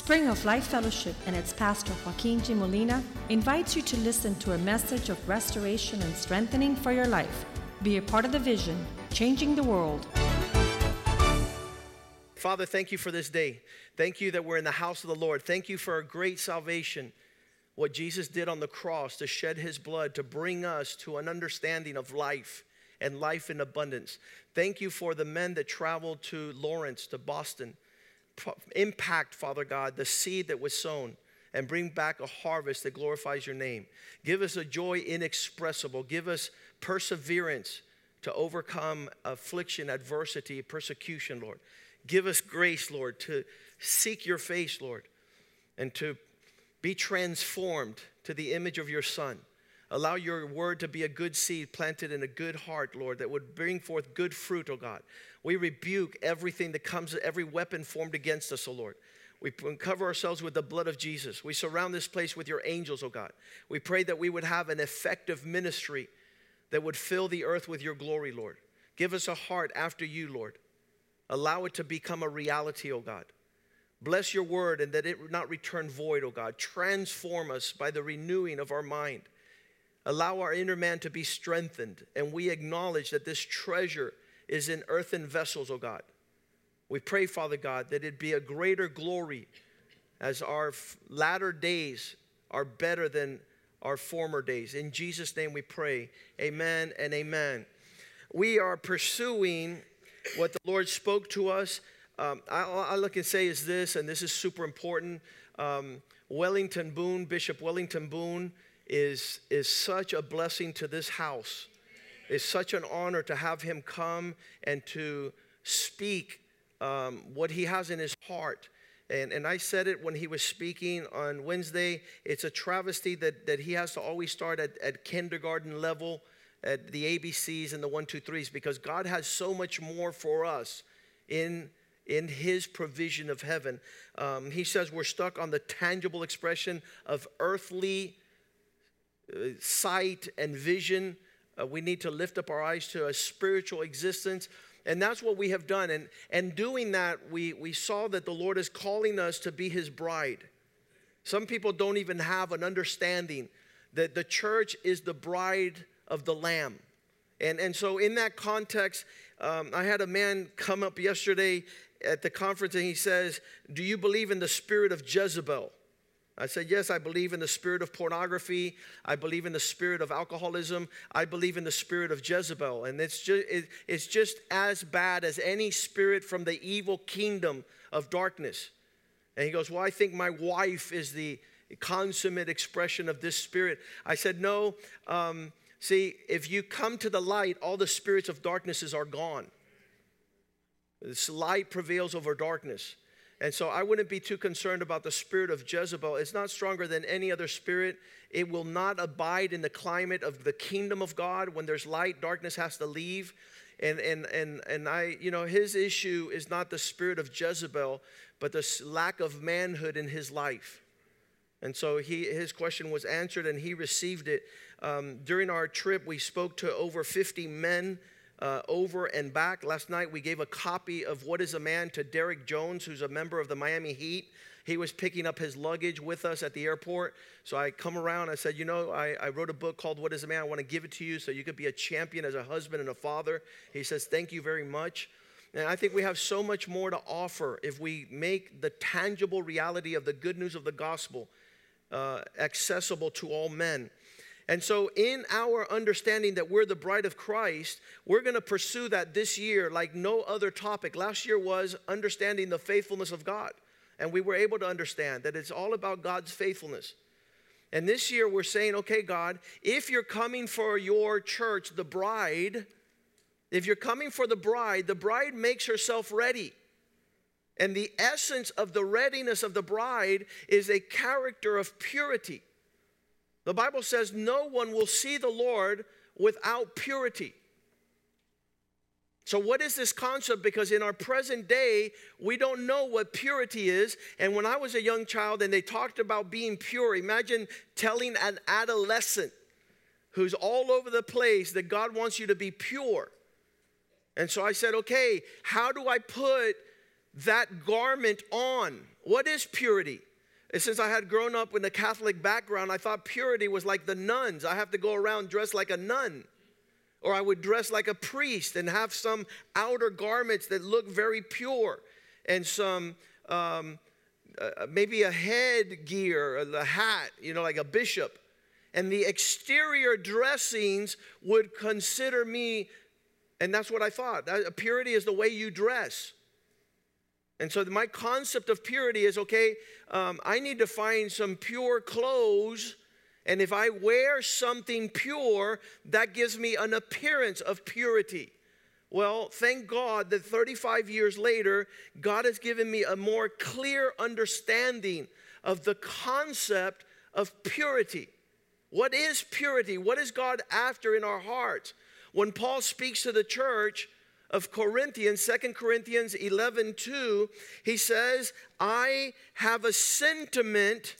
Spring of Life Fellowship and its pastor Joaquin G. Molina invites you to listen to a message of restoration and strengthening for your life. Be a part of the vision, changing the world. Father, thank you for this day. Thank you that we're in the house of the Lord. Thank you for our great salvation. What Jesus did on the cross to shed his blood to bring us to an understanding of life and life in abundance. Thank you for the men that traveled to Lawrence, to Boston impact, Father God, the seed that was sown and bring back a harvest that glorifies your name. Give us a joy inexpressible. Give us perseverance to overcome affliction, adversity, persecution, Lord. Give us grace, Lord, to seek your face, Lord, and to be transformed to the image of your Son. Allow your word to be a good seed planted in a good heart, Lord, that would bring forth good fruit, oh God. We rebuke everything that comes, every weapon formed against us, oh Lord. We cover ourselves with the blood of Jesus. We surround this place with your angels, oh God. We pray that we would have an effective ministry that would fill the earth with your glory, Lord. Give us a heart after you, Lord. Allow it to become a reality, oh God. Bless your word and that it would not return void, oh God. Transform us by the renewing of our mind. Allow our inner man to be strengthened, and we acknowledge that this treasure is in earthen vessels, O God. We pray, Father God, that it be a greater glory as our latter days are better than our former days. In Jesus' name we pray. Amen and amen. We are pursuing what the Lord spoke to us. Um, I, all I look and say is this, and this is super important. Um, Wellington Boone, Bishop Wellington Boone, is, is such a blessing to this house. It's such an honor to have him come and to speak um, what he has in his heart. And, and I said it when he was speaking on Wednesday. It's a travesty that, that he has to always start at, at kindergarten level, at the ABCs and the one, two, threes, because God has so much more for us in, in his provision of heaven. Um, he says we're stuck on the tangible expression of earthly sight and vision. Uh, we need to lift up our eyes to a spiritual existence. And that's what we have done. And, and doing that, we, we saw that the Lord is calling us to be his bride. Some people don't even have an understanding that the church is the bride of the Lamb. And, and so, in that context, um, I had a man come up yesterday at the conference and he says, Do you believe in the spirit of Jezebel? I said, Yes, I believe in the spirit of pornography. I believe in the spirit of alcoholism. I believe in the spirit of Jezebel. And it's just, it, it's just as bad as any spirit from the evil kingdom of darkness. And he goes, Well, I think my wife is the consummate expression of this spirit. I said, No. Um, see, if you come to the light, all the spirits of darknesses are gone. This light prevails over darkness. And so I wouldn't be too concerned about the spirit of Jezebel. It's not stronger than any other spirit. It will not abide in the climate of the kingdom of God. When there's light, darkness has to leave. And, and, and, and I, you know, his issue is not the spirit of Jezebel, but the lack of manhood in his life. And so he, his question was answered and he received it. Um, during our trip, we spoke to over 50 men uh, over and back. Last night we gave a copy of What is a Man to Derrick Jones, who's a member of the Miami Heat. He was picking up his luggage with us at the airport. So I come around, I said, You know, I, I wrote a book called What is a Man? I want to give it to you so you could be a champion as a husband and a father. He says, Thank you very much. And I think we have so much more to offer if we make the tangible reality of the good news of the gospel uh, accessible to all men. And so, in our understanding that we're the bride of Christ, we're going to pursue that this year like no other topic. Last year was understanding the faithfulness of God. And we were able to understand that it's all about God's faithfulness. And this year, we're saying, okay, God, if you're coming for your church, the bride, if you're coming for the bride, the bride makes herself ready. And the essence of the readiness of the bride is a character of purity. The Bible says no one will see the Lord without purity. So, what is this concept? Because in our present day, we don't know what purity is. And when I was a young child and they talked about being pure, imagine telling an adolescent who's all over the place that God wants you to be pure. And so I said, okay, how do I put that garment on. What is purity? And since I had grown up in a Catholic background, I thought purity was like the nuns. I have to go around dressed like a nun. Or I would dress like a priest and have some outer garments that look very pure and some um, uh, maybe a headgear, a hat, you know, like a bishop. And the exterior dressings would consider me, and that's what I thought. Purity is the way you dress. And so my concept of purity is okay, um, I need to find some pure clothes. And if I wear something pure, that gives me an appearance of purity. Well, thank God that 35 years later, God has given me a more clear understanding of the concept of purity. What is purity? What is God after in our hearts? When Paul speaks to the church, of Corinthians, Second Corinthians 11 2, he says, I have a sentiment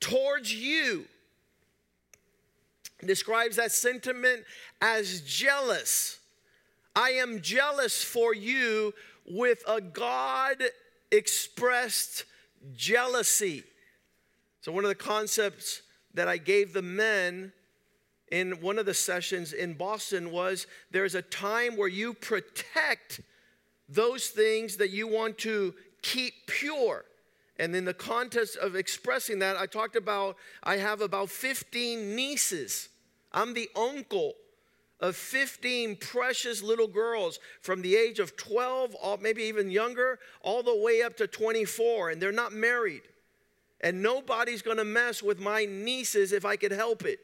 towards you. Describes that sentiment as jealous. I am jealous for you with a God expressed jealousy. So, one of the concepts that I gave the men in one of the sessions in Boston was there's a time where you protect those things that you want to keep pure. And in the context of expressing that, I talked about I have about 15 nieces. I'm the uncle of 15 precious little girls from the age of 12, maybe even younger, all the way up to 24, and they're not married. And nobody's gonna mess with my nieces if I could help it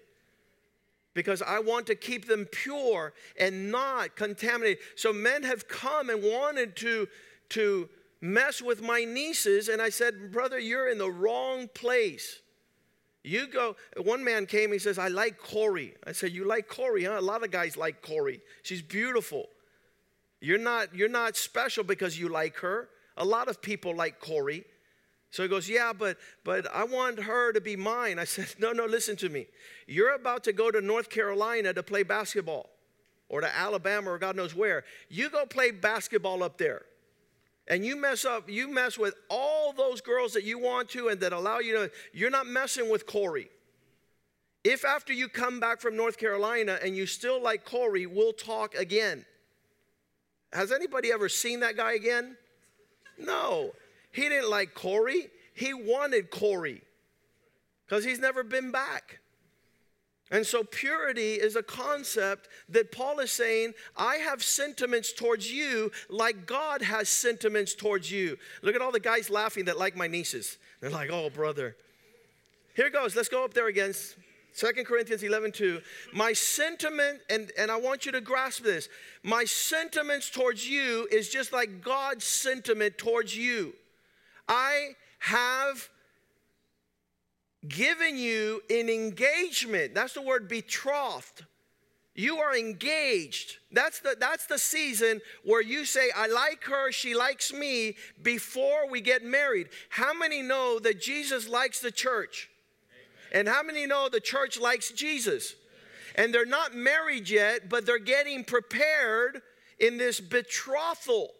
because I want to keep them pure and not contaminated. So men have come and wanted to, to mess with my nieces, and I said, Brother, you're in the wrong place. You go, one man came, he says, I like Corey. I said, You like Corey, huh? A lot of guys like Corey. She's beautiful. You're not, you're not special because you like her. A lot of people like Corey. So he goes, Yeah, but but I want her to be mine. I said, No, no, listen to me. You're about to go to North Carolina to play basketball or to Alabama or God knows where. You go play basketball up there. And you mess up, you mess with all those girls that you want to and that allow you to, you're not messing with Corey. If after you come back from North Carolina and you still like Corey, we'll talk again. Has anybody ever seen that guy again? No. He didn't like Corey, he wanted Corey because he's never been back. And so, purity is a concept that Paul is saying, I have sentiments towards you like God has sentiments towards you. Look at all the guys laughing that like my nieces. They're like, oh, brother. Here goes. Let's go up there again. Second Corinthians 11, 2. My sentiment, and, and I want you to grasp this, my sentiments towards you is just like God's sentiment towards you. I have given you an engagement. That's the word betrothed. You are engaged. That's the, that's the season where you say, I like her, she likes me, before we get married. How many know that Jesus likes the church? Amen. And how many know the church likes Jesus? And they're not married yet, but they're getting prepared in this betrothal.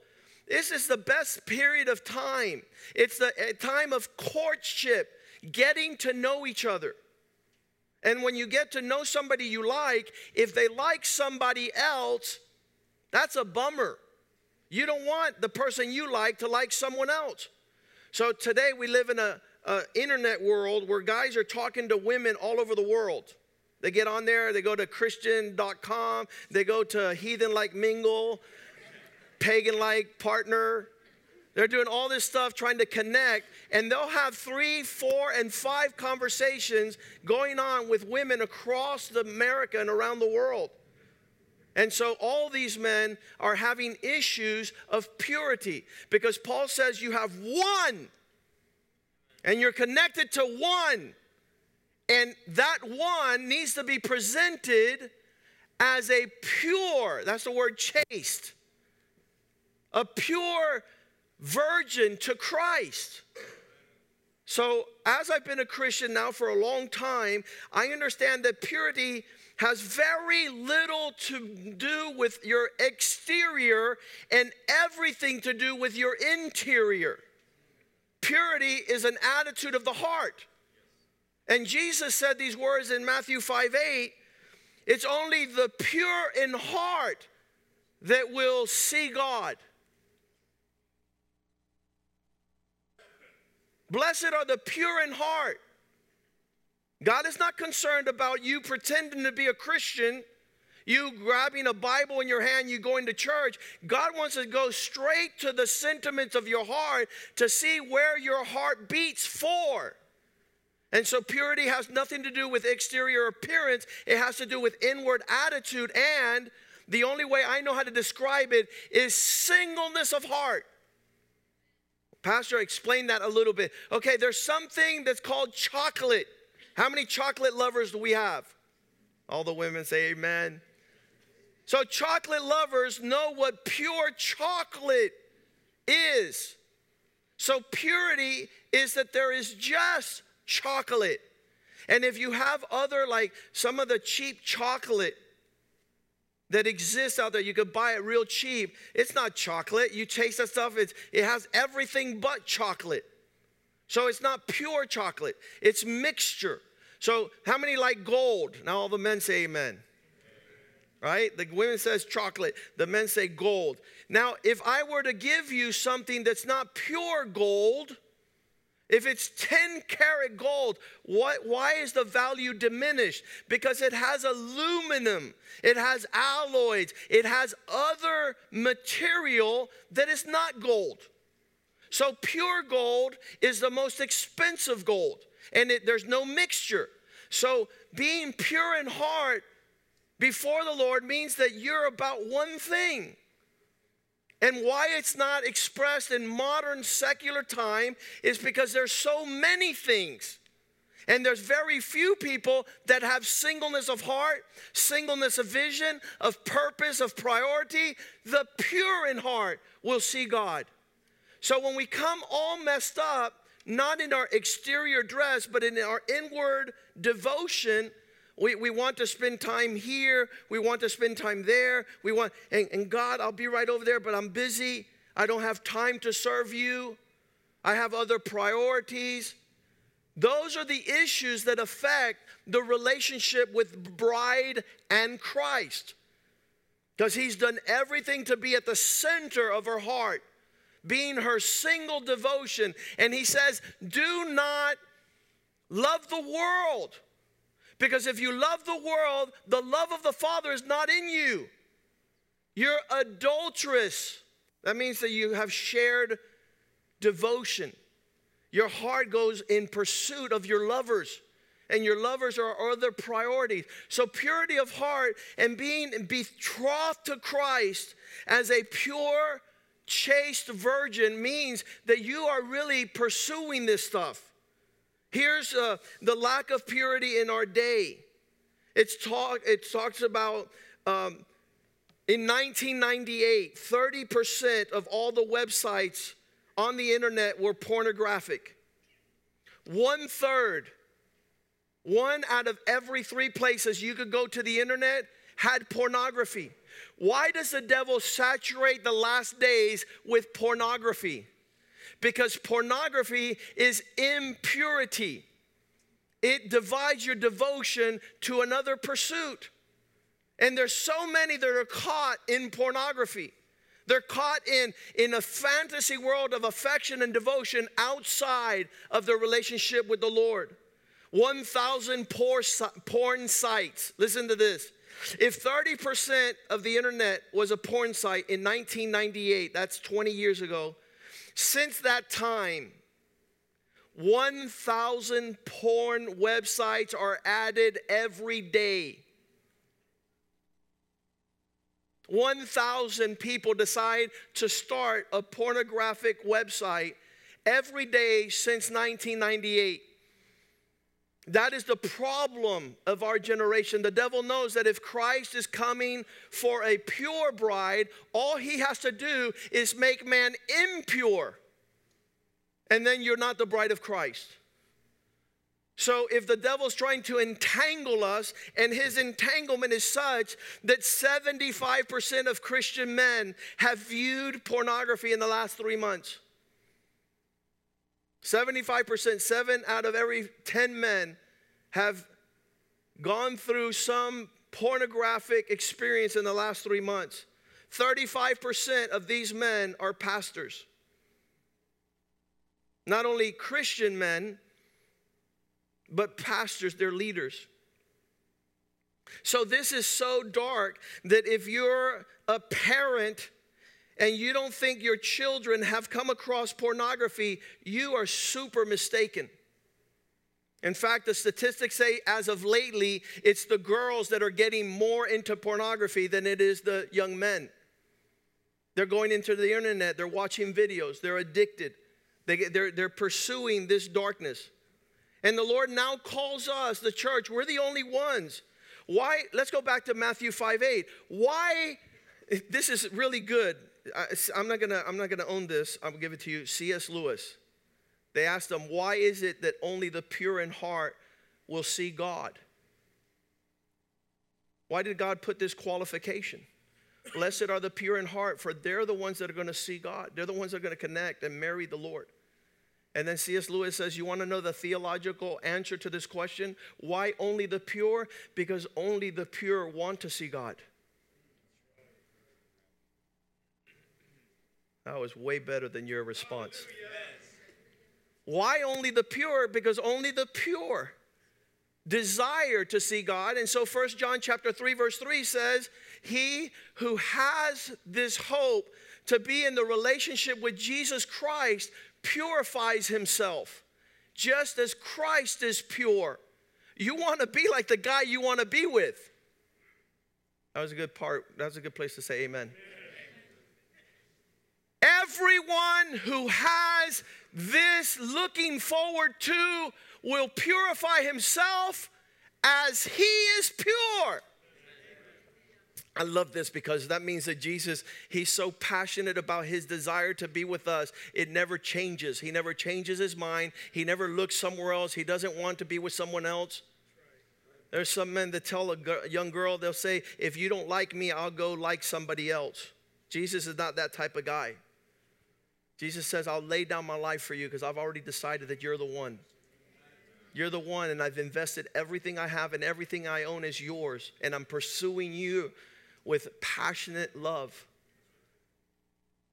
This is the best period of time. It's the time of courtship, getting to know each other. And when you get to know somebody you like, if they like somebody else, that's a bummer. You don't want the person you like to like someone else. So today we live in a, a internet world where guys are talking to women all over the world. They get on there, they go to Christian.com, they go to Heathen Like Mingle, pagan like partner. They're doing all this stuff trying to connect, and they'll have three, four, and five conversations going on with women across America and around the world. And so all these men are having issues of purity because Paul says you have one, and you're connected to one, and that one needs to be presented as a pure, that's the word chaste a pure virgin to Christ. So, as I've been a Christian now for a long time, I understand that purity has very little to do with your exterior and everything to do with your interior. Purity is an attitude of the heart. And Jesus said these words in Matthew 5 8 it's only the pure in heart that will see God. Blessed are the pure in heart. God is not concerned about you pretending to be a Christian, you grabbing a Bible in your hand, you going to church. God wants to go straight to the sentiments of your heart to see where your heart beats for. And so purity has nothing to do with exterior appearance, it has to do with inward attitude. And the only way I know how to describe it is singleness of heart. Pastor explain that a little bit. Okay, there's something that's called chocolate. How many chocolate lovers do we have? All the women say amen. So, chocolate lovers know what pure chocolate is. So, purity is that there is just chocolate. And if you have other, like some of the cheap chocolate that exists out there, you could buy it real cheap. It's not chocolate. You taste that stuff, it's, it has everything but chocolate. So it's not pure chocolate, it's mixture. So, how many like gold? Now, all the men say amen. Right? The women says chocolate, the men say gold. Now, if I were to give you something that's not pure gold, if it's 10 karat gold, what, why is the value diminished? Because it has aluminum, it has alloys, it has other material that is not gold. So, pure gold is the most expensive gold, and it, there's no mixture. So, being pure in heart before the Lord means that you're about one thing and why it's not expressed in modern secular time is because there's so many things. And there's very few people that have singleness of heart, singleness of vision, of purpose, of priority. The pure in heart will see God. So when we come all messed up, not in our exterior dress, but in our inward devotion, we, we want to spend time here. We want to spend time there. We want, and, and God, I'll be right over there, but I'm busy. I don't have time to serve you. I have other priorities. Those are the issues that affect the relationship with bride and Christ. Because he's done everything to be at the center of her heart, being her single devotion. And he says, Do not love the world because if you love the world, the love of the Father is not in you. You're adulterous. That means that you have shared devotion. Your heart goes in pursuit of your lovers, and your lovers are other priorities. So, purity of heart and being betrothed to Christ as a pure, chaste virgin means that you are really pursuing this stuff. Here's uh, the lack of purity in our day. It's talk, it talks about um, in 1998, 30% of all the websites on the internet were pornographic. One third, one out of every three places you could go to the internet had pornography. Why does the devil saturate the last days with pornography? Because pornography is impurity. It divides your devotion to another pursuit. And there's so many that are caught in pornography. They're caught in, in a fantasy world of affection and devotion outside of their relationship with the Lord. 1,000 porn sites. Listen to this. If 30% of the internet was a porn site in 1998, that's 20 years ago, since that time, 1,000 porn websites are added every day. 1,000 people decide to start a pornographic website every day since 1998. That is the problem of our generation. The devil knows that if Christ is coming for a pure bride, all he has to do is make man impure. And then you're not the bride of Christ. So, if the devil's trying to entangle us, and his entanglement is such that 75% of Christian men have viewed pornography in the last three months. 75%, seven out of every 10 men have gone through some pornographic experience in the last three months. 35% of these men are pastors. Not only Christian men, but pastors, they're leaders. So, this is so dark that if you're a parent and you don't think your children have come across pornography, you are super mistaken. In fact, the statistics say as of lately, it's the girls that are getting more into pornography than it is the young men. They're going into the internet, they're watching videos, they're addicted, they, they're, they're pursuing this darkness. And the Lord now calls us, the church, we're the only ones. Why? Let's go back to Matthew 5 8. Why? This is really good. I, am not gonna, I'm not gonna own this. I'll give it to you. C.S. Lewis. They asked him, why is it that only the pure in heart will see God? Why did God put this qualification? Blessed are the pure in heart, for they're the ones that are going to see God. They're the ones that are going to connect and marry the Lord. And then C.S. Lewis says, You want to know the theological answer to this question? Why only the pure? Because only the pure want to see God. That was way better than your response. Why only the pure? Because only the pure desire to see God. And so First John chapter 3 verse 3 says, "He who has this hope to be in the relationship with Jesus Christ purifies himself, just as Christ is pure." You want to be like the guy you want to be with. That was a good part. That was a good place to say amen. Everyone who has this looking forward to will purify himself as he is pure. I love this because that means that Jesus, he's so passionate about his desire to be with us. It never changes. He never changes his mind. He never looks somewhere else. He doesn't want to be with someone else. There's some men that tell a young girl, they'll say, If you don't like me, I'll go like somebody else. Jesus is not that type of guy. Jesus says, I'll lay down my life for you because I've already decided that you're the one. You're the one, and I've invested everything I have and everything I own is yours, and I'm pursuing you with passionate love.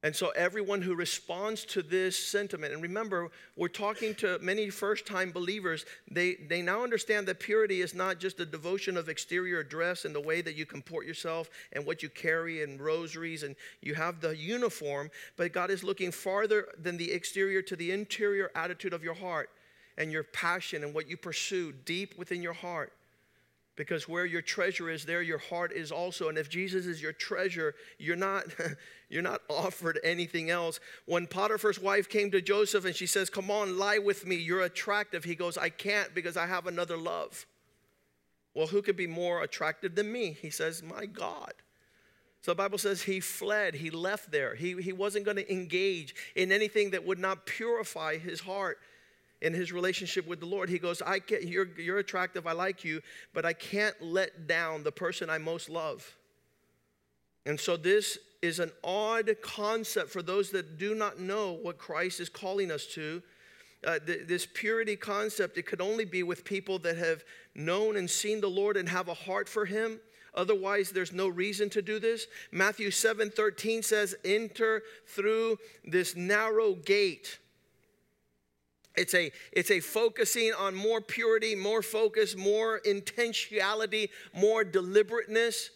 And so, everyone who responds to this sentiment, and remember, we're talking to many first time believers, they, they now understand that purity is not just a devotion of exterior dress and the way that you comport yourself and what you carry and rosaries and you have the uniform, but God is looking farther than the exterior to the interior attitude of your heart and your passion and what you pursue deep within your heart. Because where your treasure is, there your heart is also. And if Jesus is your treasure, you're not, you're not offered anything else. When Potiphar's wife came to Joseph and she says, Come on, lie with me, you're attractive. He goes, I can't because I have another love. Well, who could be more attractive than me? He says, My God. So the Bible says he fled, he left there. He, he wasn't going to engage in anything that would not purify his heart in his relationship with the Lord. He goes, I get you're you're attractive, I like you, but I can't let down the person I most love. And so this is an odd concept for those that do not know what Christ is calling us to. Uh, th- this purity concept, it could only be with people that have known and seen the Lord and have a heart for Him. Otherwise, there's no reason to do this. Matthew 7 13 says, Enter through this narrow gate. It's a, it's a focusing on more purity, more focus, more intentionality, more deliberateness.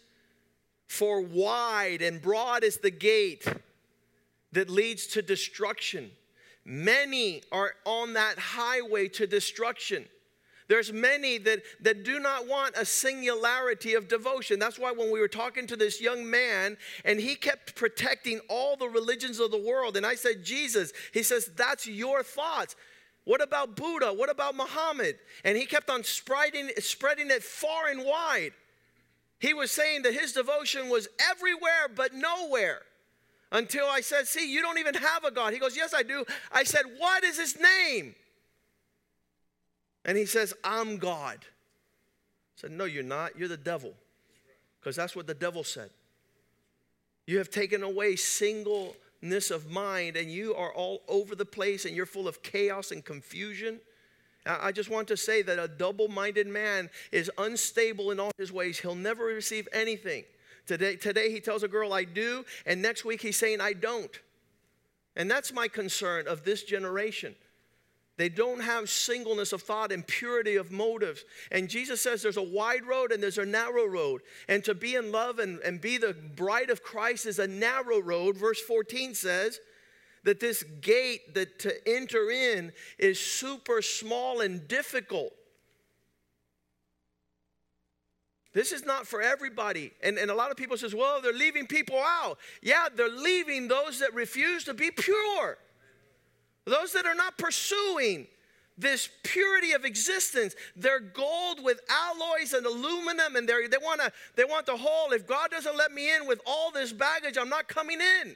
For wide and broad is the gate that leads to destruction. Many are on that highway to destruction. There's many that, that do not want a singularity of devotion. That's why when we were talking to this young man and he kept protecting all the religions of the world, and I said, Jesus, he says, that's your thoughts. What about Buddha? What about Muhammad? And he kept on spreading, spreading it far and wide. He was saying that his devotion was everywhere but nowhere. Until I said, See, you don't even have a God. He goes, Yes, I do. I said, What is his name? And he says, I'm God. I said, No, you're not. You're the devil. Because that's what the devil said. You have taken away singleness of mind and you are all over the place and you're full of chaos and confusion. I just want to say that a double minded man is unstable in all his ways. He'll never receive anything. Today, today he tells a girl, I do, and next week he's saying, I don't. And that's my concern of this generation. They don't have singleness of thought and purity of motives. And Jesus says there's a wide road and there's a narrow road. And to be in love and, and be the bride of Christ is a narrow road. Verse 14 says that this gate that to enter in is super small and difficult. This is not for everybody. And, and a lot of people says, well, they're leaving people out. Yeah, they're leaving those that refuse to be pure. Those that are not pursuing this purity of existence, they're gold with alloys and aluminum, and they want to they want the whole. If God doesn't let me in with all this baggage, I'm not coming in.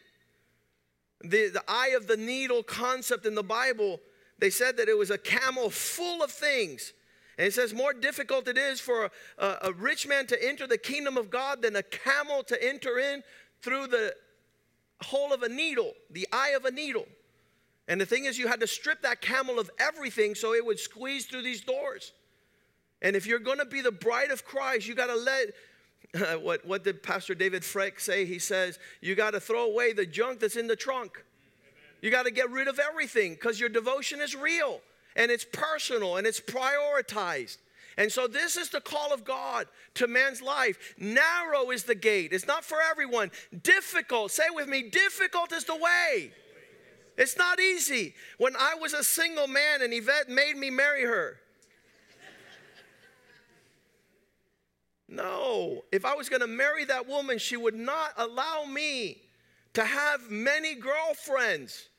The, the eye of the needle concept in the Bible, they said that it was a camel full of things. And it says, more difficult it is for a, a rich man to enter the kingdom of God than a camel to enter in through the hole of a needle, the eye of a needle. And the thing is, you had to strip that camel of everything so it would squeeze through these doors. And if you're going to be the bride of Christ, you got to let. What, what did Pastor David Freck say? He says, You got to throw away the junk that's in the trunk. Amen. You got to get rid of everything because your devotion is real and it's personal and it's prioritized. And so, this is the call of God to man's life. Narrow is the gate, it's not for everyone. Difficult, say with me, difficult is the way. It's not easy. When I was a single man and Yvette made me marry her, no, if I was going to marry that woman, she would not allow me to have many girlfriends.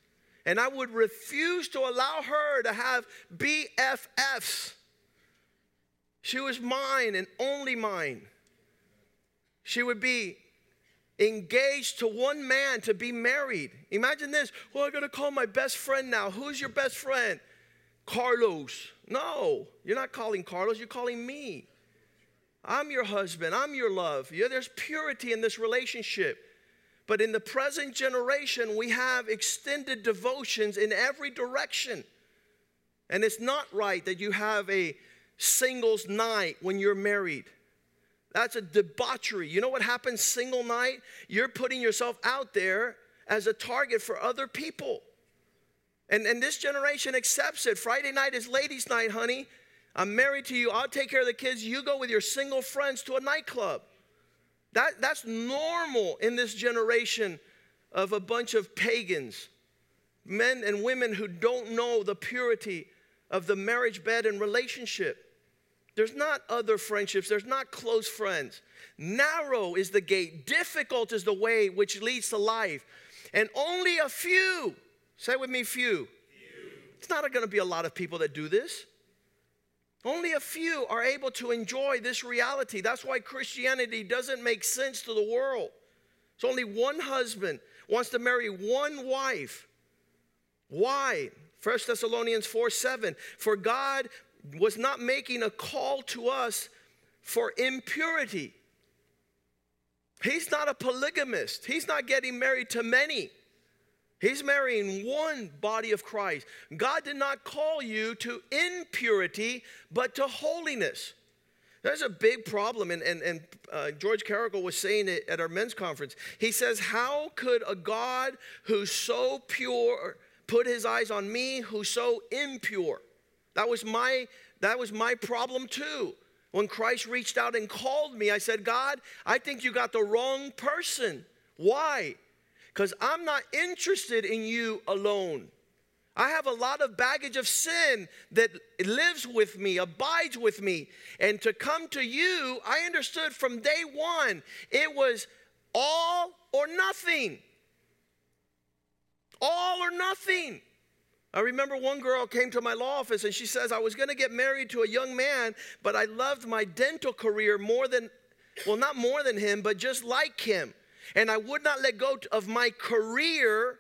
And I would refuse to allow her to have BFFs. She was mine and only mine. She would be engaged to one man to be married. Imagine this. Well, I gotta call my best friend now. Who's your best friend? Carlos. No, you're not calling Carlos, you're calling me. I'm your husband, I'm your love. Yeah, there's purity in this relationship. But in the present generation, we have extended devotions in every direction. And it's not right that you have a singles night when you're married. That's a debauchery. You know what happens single night? You're putting yourself out there as a target for other people. And, and this generation accepts it. Friday night is ladies' night, honey. I'm married to you. I'll take care of the kids. You go with your single friends to a nightclub. That, that's normal in this generation of a bunch of pagans, men and women who don't know the purity of the marriage bed and relationship. There's not other friendships, there's not close friends. Narrow is the gate, difficult is the way which leads to life. And only a few, say with me, few. few. It's not going to be a lot of people that do this. Only a few are able to enjoy this reality. That's why Christianity doesn't make sense to the world. It's only one husband wants to marry one wife. Why? 1 Thessalonians 4 7. For God was not making a call to us for impurity. He's not a polygamist. He's not getting married to many. He's marrying one body of Christ. God did not call you to impurity, but to holiness. There's a big problem, and, and, and uh, George Carrickle was saying it at our men's conference. He says, How could a God who's so pure put his eyes on me who's so impure? That was my that was my problem too. When Christ reached out and called me, I said, God, I think you got the wrong person. Why? Because I'm not interested in you alone. I have a lot of baggage of sin that lives with me, abides with me. And to come to you, I understood from day one it was all or nothing. All or nothing. I remember one girl came to my law office and she says, I was going to get married to a young man, but I loved my dental career more than, well, not more than him, but just like him. And I would not let go of my career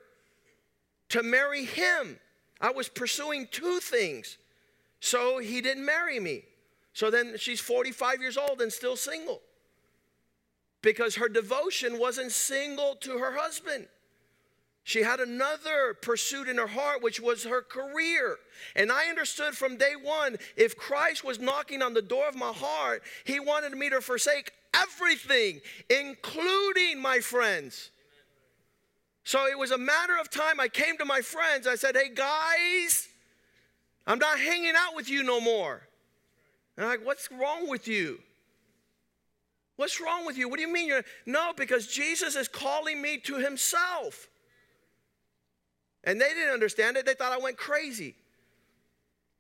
to marry him. I was pursuing two things So he didn't marry me. So then she's 45 years old and still single because her devotion wasn't single to her husband. She had another pursuit in her heart, which was her career. And I understood from day one if Christ was knocking on the door of my heart, he wanted me to forsake everything, including my friends. So it was a matter of time. I came to my friends. I said, Hey, guys, I'm not hanging out with you no more. And I'm like, What's wrong with you? What's wrong with you? What do you mean you're no? Because Jesus is calling me to Himself. And they didn't understand it. They thought I went crazy.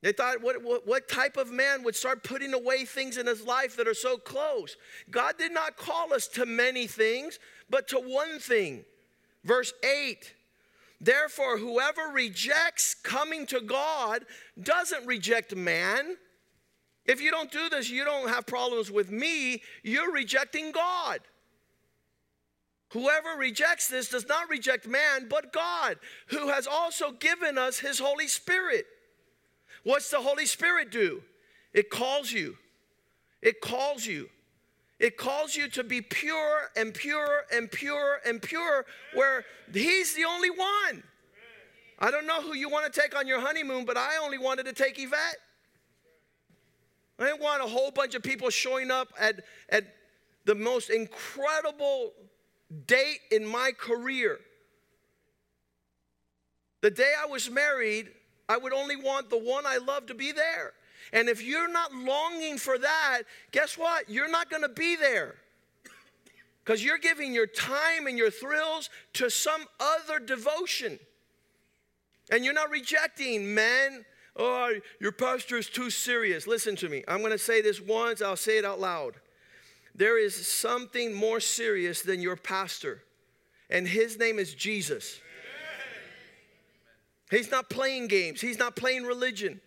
They thought, what, what, what, type of man would start putting away things in his life that are so close? God did not call us to many things, but to one thing. Verse 8 Therefore, whoever rejects coming to God doesn't reject man. If you don't do this, you don't have problems with me, you're rejecting God. Whoever rejects this does not reject man, but God, who has also given us his Holy Spirit. What's the Holy Spirit do? It calls you. It calls you. It calls you to be pure and pure and pure and pure, where He's the only one. I don't know who you want to take on your honeymoon, but I only wanted to take Yvette. I didn't want a whole bunch of people showing up at, at the most incredible date in my career. The day I was married, I would only want the one I love to be there. And if you're not longing for that, guess what? You're not going to be there. Because you're giving your time and your thrills to some other devotion. And you're not rejecting men. Oh, your pastor is too serious. Listen to me. I'm going to say this once, I'll say it out loud. There is something more serious than your pastor, and his name is Jesus. He's not playing games, he's not playing religion.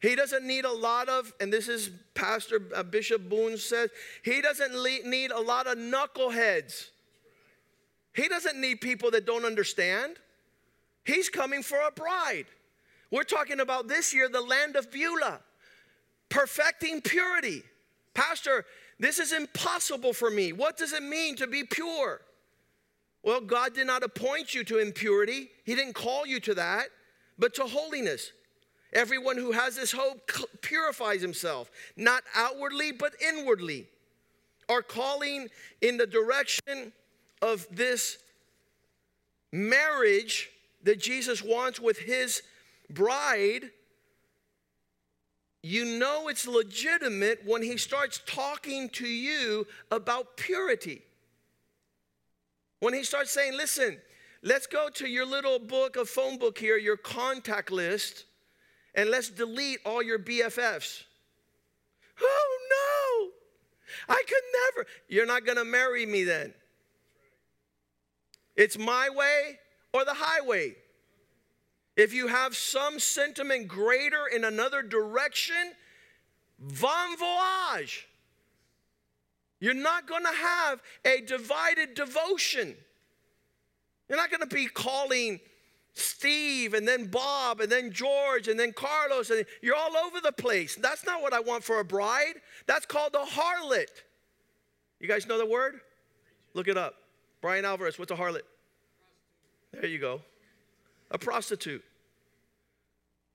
He doesn't need a lot of, and this is Pastor uh, Bishop Boone says, he doesn't need a lot of knuckleheads. He doesn't need people that don't understand. He's coming for a bride. We're talking about this year, the land of Beulah, perfecting purity. Pastor, this is impossible for me. What does it mean to be pure? Well, God did not appoint you to impurity, He didn't call you to that, but to holiness. Everyone who has this hope purifies himself, not outwardly, but inwardly. Our calling in the direction of this marriage that Jesus wants with his bride you know it's legitimate when he starts talking to you about purity. When he starts saying, listen, let's go to your little book, a phone book here, your contact list, and let's delete all your BFFs. Oh no, I could never. You're not gonna marry me then. It's my way or the highway. If you have some sentiment greater in another direction, bon voyage. You're not going to have a divided devotion. You're not going to be calling Steve and then Bob and then George and then Carlos and you're all over the place. That's not what I want for a bride. That's called a harlot. You guys know the word? Look it up. Brian Alvarez, what's a harlot? There you go a prostitute,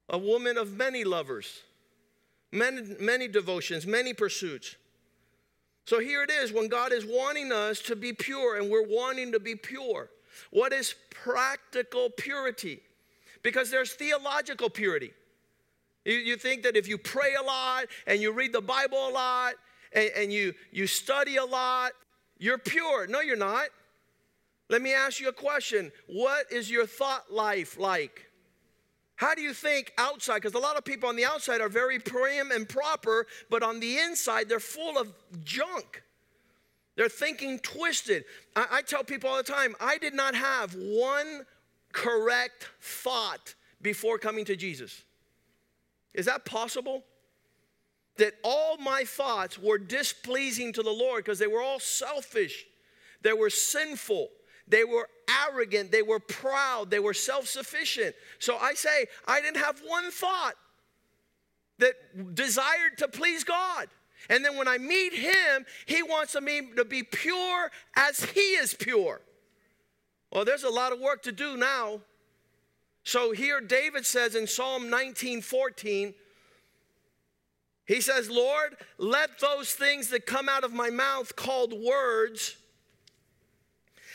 a woman of many lovers, many, many devotions, many pursuits. So here it is when God is wanting us to be pure and we're wanting to be pure. What is practical purity? Because there's theological purity. You, you think that if you pray a lot and you read the Bible a lot and, and you, you study a lot, you're pure. No, you're not. Let me ask you a question. What is your thought life like? How do you think outside? Because a lot of people on the outside are very prim and proper, but on the inside, they're full of junk. They're thinking twisted. I, I, tell people all the time I did not have one correct thought before coming to Jesus. Is that possible? That all my thoughts were displeasing to the Lord because they were all selfish, they were sinful. They were arrogant, they were proud, they were self sufficient. So I say, I didn't have one thought that desired to please God. And then when I meet him, he wants me to be pure as he is pure. Well, there's a lot of work to do now. So here David says in Psalm 19 14, he says, Lord, let those things that come out of my mouth called words,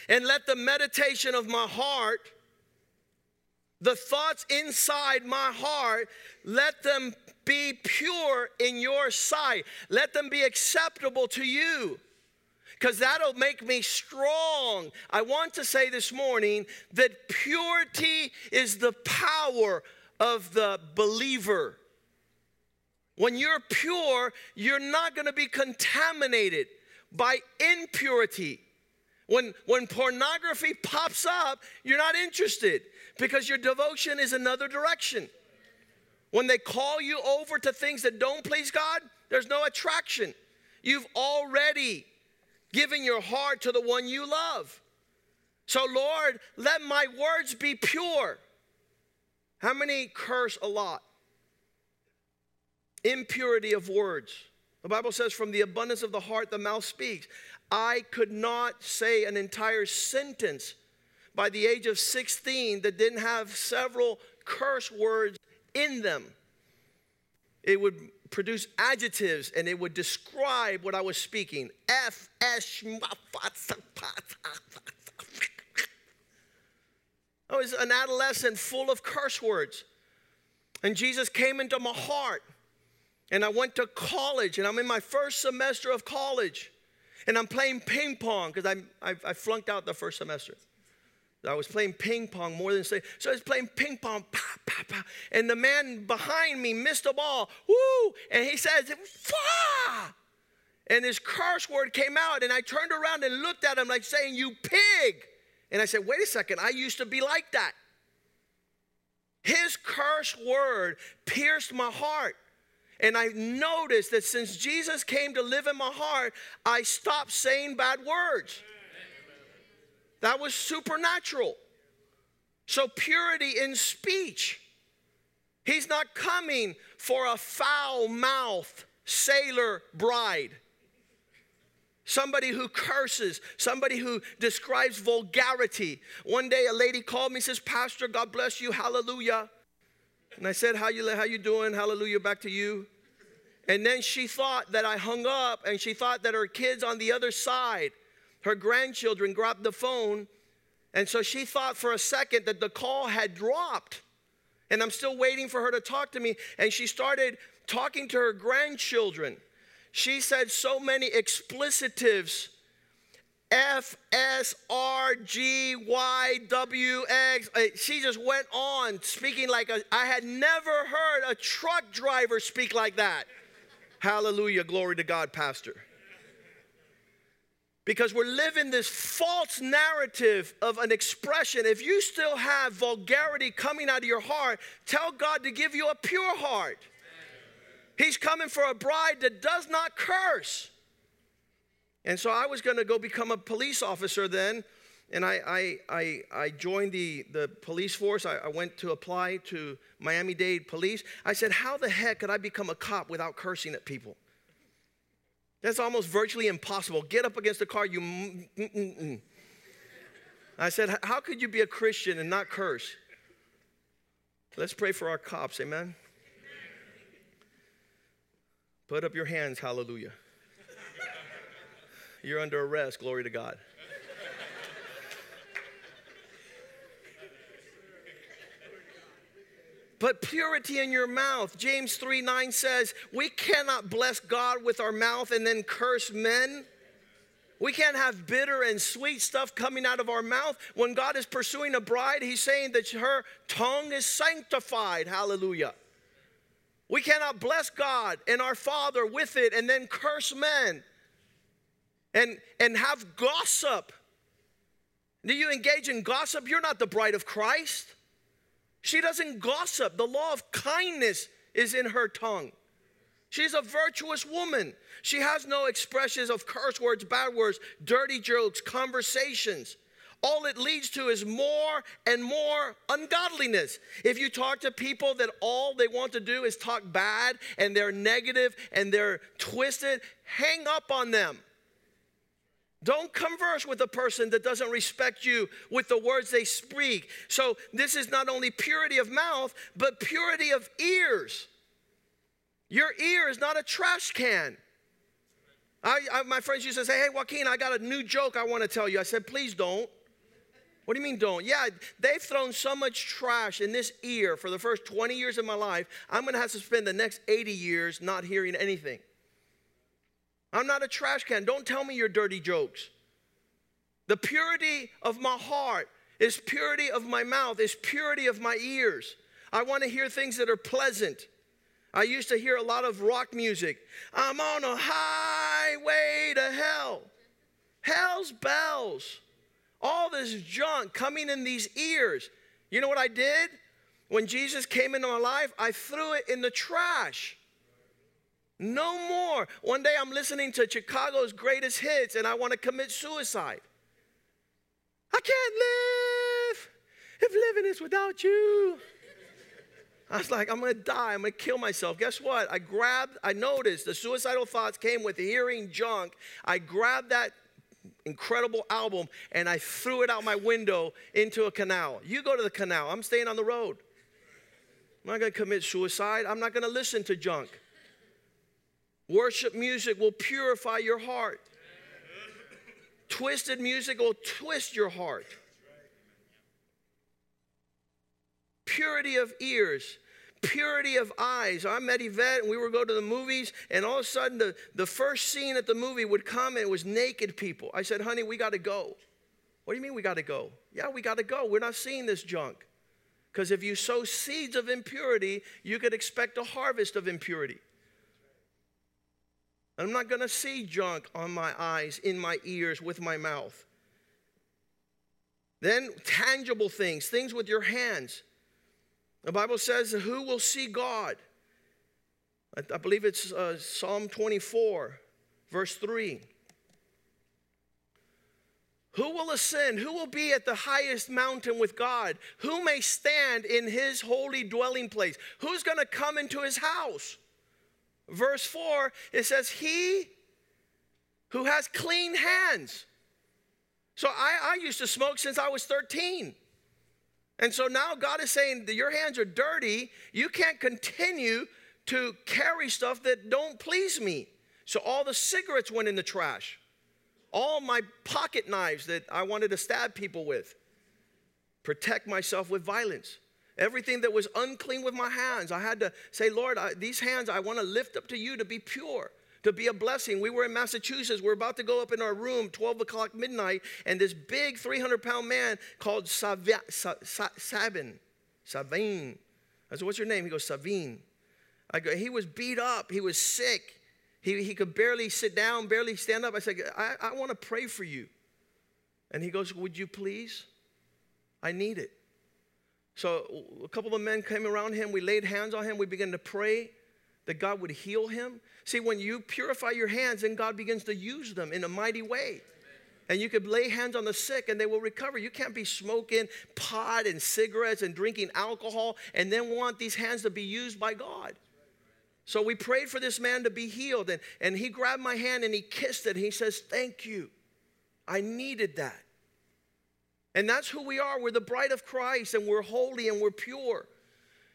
and let the meditation of my heart, the thoughts inside my heart, let them be pure in your sight. Let them be acceptable to you because that'll make me strong. I want to say this morning that purity is the power of the believer. When you're pure, you're not going to be contaminated by impurity. When, when pornography pops up, you're not interested because your devotion is another direction. When they call you over to things that don't please God, there's no attraction. You've already given your heart to the one you love. So, Lord, let my words be pure. How many curse a lot? Impurity of words. The Bible says, from the abundance of the heart, the mouth speaks. I could not say an entire sentence by the age of 16 that didn't have several curse words in them. It would produce adjectives and it would describe what I was speaking. F, S, I was an adolescent full of curse words. And Jesus came into my heart. And I went to college, and I'm in my first semester of college. And I'm playing ping pong because I, I, I flunked out the first semester. I was playing ping pong more than say. So I was playing ping pong, and the man behind me missed a ball. Woo! And he says, Fah! And his curse word came out, and I turned around and looked at him like saying, You pig! And I said, Wait a second, I used to be like that. His curse word pierced my heart. And I noticed that since Jesus came to live in my heart, I stopped saying bad words. That was supernatural. So, purity in speech. He's not coming for a foul mouth sailor bride. Somebody who curses, somebody who describes vulgarity. One day a lady called me says, "Pastor, God bless you. Hallelujah." And I said, "How you how you doing? Hallelujah back to you." And then she thought that I hung up and she thought that her kids on the other side her grandchildren grabbed the phone. And so she thought for a second that the call had dropped. And I'm still waiting for her to talk to me. And she started talking to her grandchildren. She said so many explicitives F, S, R, G, Y, W, X. Uh, she just went on speaking like a, I had never heard a truck driver speak like that. Hallelujah. Glory to God, Pastor because we're living this false narrative of an expression. If you still have vulgarity coming out of your heart, tell God to give you a pure heart. He's coming for a bride that does not curse. And so I was going to go become a police officer then. And I, I, I, I joined the, the police force. I, I went to apply to Miami Dade Police. I said, How the heck could I become a cop without cursing at people? That's almost virtually impossible. Get up against the car, you. Mm-mm-mm. I said, How could you be a Christian and not curse? Let's pray for our cops, amen? Put up your hands, hallelujah. You're under arrest, glory to God. but purity in your mouth. James 3 9 says, We cannot bless God with our mouth and then curse men. We can't have bitter and sweet stuff coming out of our mouth. When God is pursuing a bride, He's saying that her tongue is sanctified. Hallelujah. We cannot bless God and our Father with it and then curse men and, and have gossip. Do you engage in gossip? You're not the bride of Christ. She doesn't gossip. The law of kindness is in her tongue. She's a virtuous woman. She has no expressions of curse words, bad words, dirty jokes, conversations. all it leads to is more and more ungodliness. If you talk to people that all they want to do is talk bad and they're negative and they're twisted, hang up on them. Don't converse with a person that doesn't respect you with the words they speak. So, this is not only purity of mouth, but purity of ears. Your ear is not a trash can. I, I, my friends used to say, Hey, Joaquin, I got a new joke I want to tell you. I said, Please don't. What do you mean, don't? Yeah, they've thrown so much trash in this ear for the first 20 years of my life. I'm going to have to spend the next 80 years not hearing anything. I'm not a trash can. Don't tell me your dirty jokes. The purity of my heart is purity of my mouth, is purity of my ears. I want to hear things that are pleasant. I used to hear a lot of rock music. I'm on a highway to hell. Hell's bells. All this junk coming in these ears. You know what I did? When Jesus came into my life, I threw it in the trash. No more. One day I'm listening to Chicago's greatest hits and I want to commit suicide. I can't live if living is without you. I was like, I'm gonna die, I'm gonna kill myself. Guess what? I grabbed, I noticed the suicidal thoughts came with hearing junk. I grabbed that incredible album and I threw it out my window into a canal. You go to the canal, I'm staying on the road. I'm not gonna commit suicide, I'm not gonna listen to junk. Worship music will purify your heart. Twisted music will twist your heart. Purity of ears, purity of eyes. I met Yvette and we were going to the movies, and all of a sudden the, the first scene at the movie would come and it was naked people. I said, honey, we got to go. What do you mean we got to go? Yeah, we got to go. We're not seeing this junk. Because if you sow seeds of impurity, you could expect a harvest of impurity. I'm not going to see junk on my eyes, in my ears, with my mouth. Then tangible things, things with your hands. The Bible says, Who will see God? I, I believe it's uh, Psalm 24, verse 3. Who will ascend? Who will be at the highest mountain with God? Who may stand in his holy dwelling place? Who's going to come into his house? Verse 4, it says, He who has clean hands. So I, I used to smoke since I was 13. And so now God is saying that your hands are dirty. You can't continue to carry stuff that don't please me. So all the cigarettes went in the trash. All my pocket knives that I wanted to stab people with. Protect myself with violence. Everything that was unclean with my hands, I had to say, Lord, I, these hands I want to lift up to you to be pure, to be a blessing. We were in Massachusetts. We're about to go up in our room, 12 o'clock midnight, and this big 300 pound man called Sabin, Savin. I said, What's your name? He goes, Savin. I go, He was beat up, he was sick. He, he could barely sit down, barely stand up. I said, I, I want to pray for you. And he goes, Would you please? I need it. So a couple of men came around him. We laid hands on him. We began to pray that God would heal him. See, when you purify your hands, then God begins to use them in a mighty way. And you could lay hands on the sick and they will recover. You can't be smoking pot and cigarettes and drinking alcohol and then want these hands to be used by God. So we prayed for this man to be healed. And, and he grabbed my hand and he kissed it. He says, Thank you. I needed that. And that's who we are. We're the bride of Christ, and we're holy and we're pure.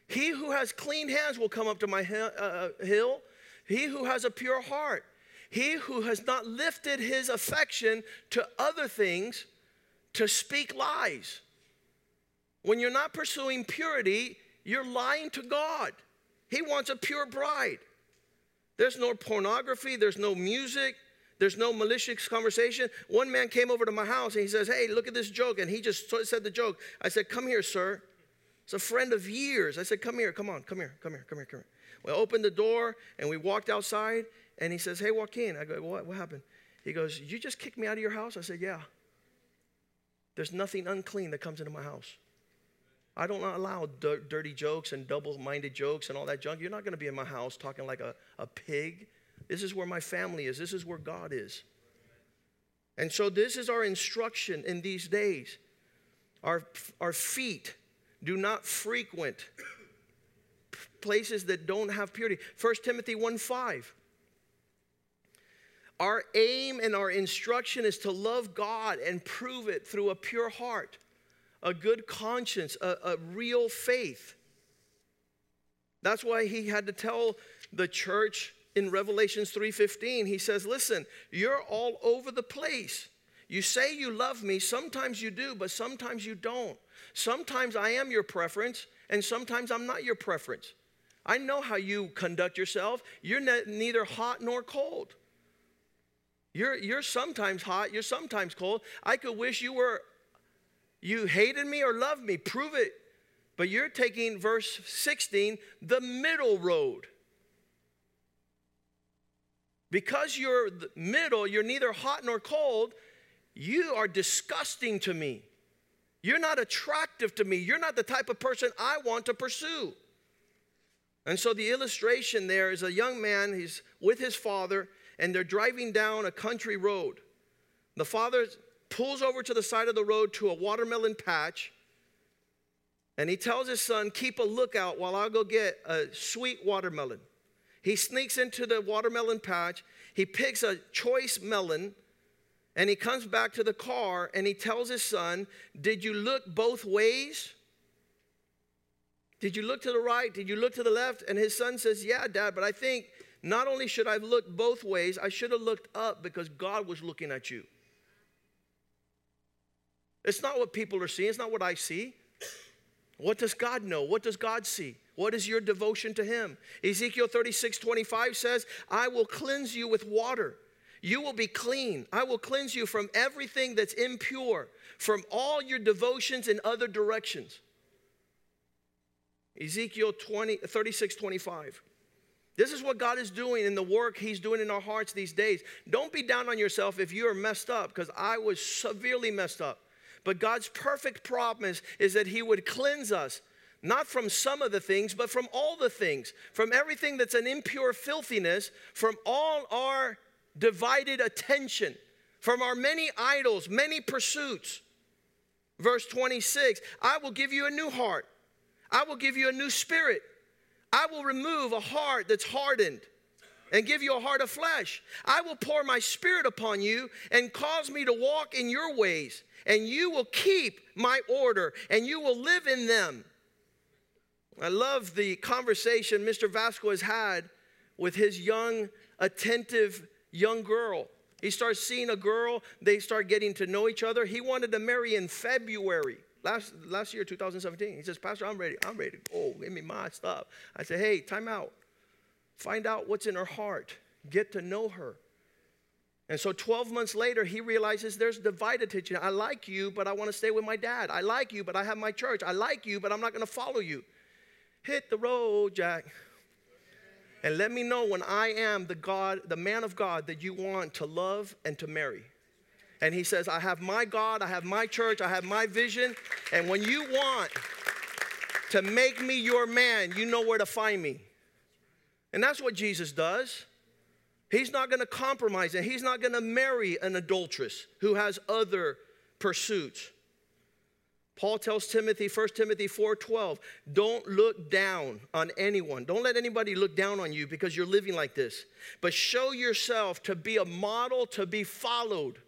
He who has clean hands will come up to my uh, uh, hill. He who has a pure heart. He who has not lifted his affection to other things to speak lies. When you're not pursuing purity, you're lying to God. He wants a pure bride. There's no pornography, there's no music, there's no malicious conversation. One man came over to my house and he says, Hey, look at this joke. And he just said the joke. I said, Come here, sir. It's a friend of years. I said, Come here, come on, come here, come here, come here, come here. We opened the door and we walked outside and he says, Hey, Joaquin. I go, What, what happened? He goes, You just kicked me out of your house? I said, Yeah. There's nothing unclean that comes into my house. I don't allow dirty jokes and double minded jokes and all that junk. You're not going to be in my house talking like a, a pig. This is where my family is. This is where God is. And so, this is our instruction in these days. Our, our feet do not frequent places that don't have purity. 1 Timothy 1 5. Our aim and our instruction is to love God and prove it through a pure heart, a good conscience, a, a real faith. That's why he had to tell the church in Revelations 3:15. He says, "Listen, you're all over the place. You say you love me, sometimes you do, but sometimes you don't. Sometimes I am your preference, and sometimes I'm not your preference. I know how you conduct yourself. You're ne- neither hot nor cold. You're, you're sometimes hot, you're sometimes cold. I could wish you were, you hated me or loved me. Prove it. But you're taking verse 16, the middle road. Because you're the middle, you're neither hot nor cold, you are disgusting to me. You're not attractive to me. You're not the type of person I want to pursue. And so the illustration there is a young man, he's with his father, and they're driving down a country road. The father pulls over to the side of the road to a watermelon patch, and he tells his son, Keep a lookout while I go get a sweet watermelon. He sneaks into the watermelon patch, he picks a choice melon, and he comes back to the car and he tells his son, Did you look both ways? Did you look to the right? Did you look to the left? And his son says, Yeah, dad, but I think not only should I have looked both ways, I should have looked up because God was looking at you. It's not what people are seeing, it's not what I see. What does God know? What does God see? What is your devotion to Him? Ezekiel 36 25 says, I will cleanse you with water. You will be clean. I will cleanse you from everything that's impure, from all your devotions in other directions. Ezekiel 20, 36 25. This is what God is doing in the work He's doing in our hearts these days. Don't be down on yourself if you are messed up, because I was severely messed up. But God's perfect promise is that He would cleanse us, not from some of the things, but from all the things, from everything that's an impure filthiness, from all our divided attention, from our many idols, many pursuits. Verse 26 I will give you a new heart, I will give you a new spirit. I will remove a heart that's hardened and give you a heart of flesh. I will pour my spirit upon you and cause me to walk in your ways, and you will keep my order and you will live in them. I love the conversation Mr. Vasco has had with his young, attentive young girl. He starts seeing a girl, they start getting to know each other. He wanted to marry in February. Last, last year, 2017, he says, Pastor, I'm ready. I'm ready go. Give me my stuff. I said, hey, time out. Find out what's in her heart. Get to know her. And so 12 months later, he realizes there's divided attention. I like you, but I want to stay with my dad. I like you, but I have my church. I like you, but I'm not going to follow you. Hit the road, Jack. And let me know when I am the God, the man of God that you want to love and to marry. And he says, I have my God, I have my church, I have my vision. And when you want to make me your man, you know where to find me. And that's what Jesus does. He's not going to compromise and he's not going to marry an adulteress who has other pursuits. Paul tells Timothy, 1 Timothy 4:12, don't look down on anyone. Don't let anybody look down on you because you're living like this. But show yourself to be a model to be followed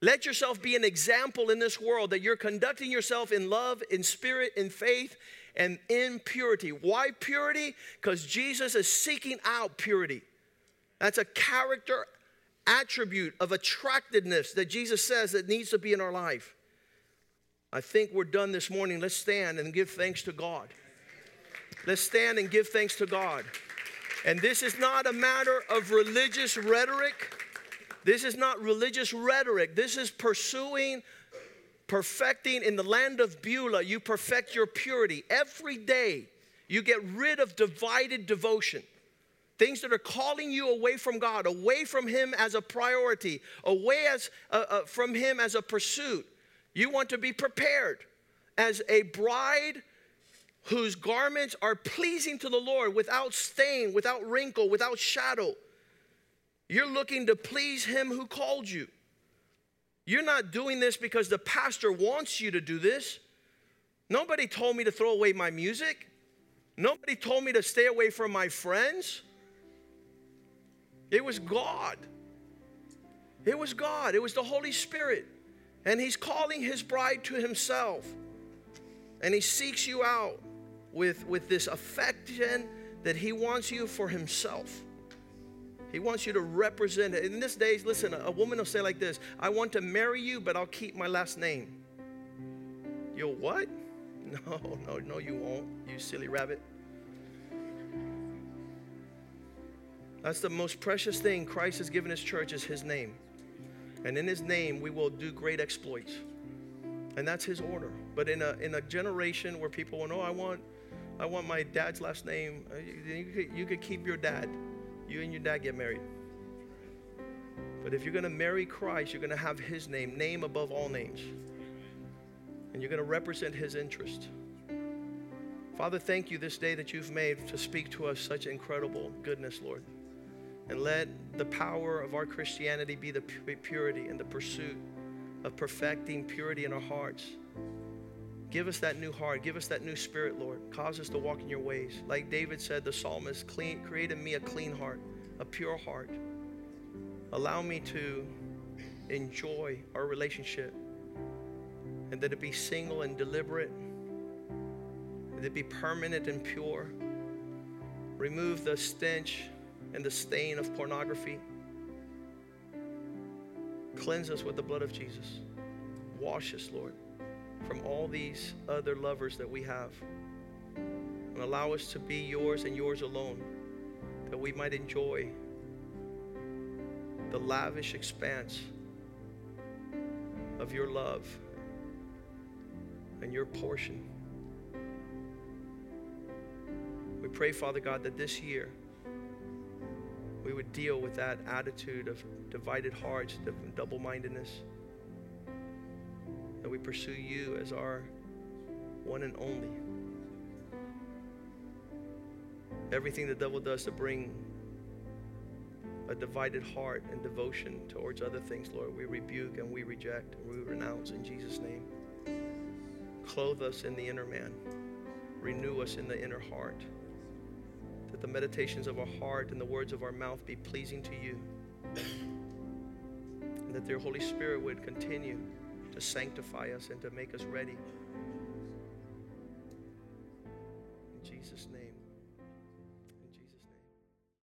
let yourself be an example in this world that you're conducting yourself in love, in spirit, in faith, and in purity. Why purity? Because Jesus is seeking out purity. That's a character attribute of attractiveness that Jesus says that needs to be in our life. I think we're done this morning. Let's stand and give thanks to God. Let's stand and give thanks to God. And this is not a matter of religious rhetoric. This is not religious rhetoric. This is pursuing, perfecting in the land of Beulah. You perfect your purity. Every day, you get rid of divided devotion. Things that are calling you away from God, away from Him as a priority, away as, uh, uh, from Him as a pursuit. You want to be prepared as a bride whose garments are pleasing to the Lord without stain, without wrinkle, without shadow. You're looking to please him who called you. You're not doing this because the pastor wants you to do this. Nobody told me to throw away my music. Nobody told me to stay away from my friends. It was God. It was God. It was the Holy Spirit. And He's calling His bride to Himself. And He seeks you out with, with this affection that He wants you for Himself. He wants you to represent it. In this days, listen, a woman will say like this I want to marry you, but I'll keep my last name. You'll what? No, no, no, you won't, you silly rabbit. That's the most precious thing Christ has given his church is his name. And in his name, we will do great exploits. And that's his order. But in a, in a generation where people will know, I want, I want my dad's last name, uh, you could, you could keep your dad you and your dad get married. But if you're going to marry Christ, you're going to have his name, name above all names. And you're going to represent his interest. Father, thank you this day that you've made to speak to us such incredible goodness, Lord. And let the power of our Christianity be the purity and the pursuit of perfecting purity in our hearts. Give us that new heart. Give us that new spirit, Lord. Cause us to walk in your ways. Like David said, the psalmist, clean, me a clean heart, a pure heart. Allow me to enjoy our relationship and that it be single and deliberate, that it be permanent and pure. Remove the stench and the stain of pornography. Cleanse us with the blood of Jesus. Wash us, Lord from all these other lovers that we have. And allow us to be yours and yours alone, that we might enjoy the lavish expanse of your love and your portion. We pray, Father God, that this year we would deal with that attitude of divided hearts, double mindedness that we pursue you as our one and only. Everything the devil does to bring a divided heart and devotion towards other things, Lord, we rebuke and we reject and we renounce in Jesus' name. Clothe us in the inner man, renew us in the inner heart, that the meditations of our heart and the words of our mouth be pleasing to you, and that your Holy Spirit would continue to sanctify us and to make us ready. In Jesus' name.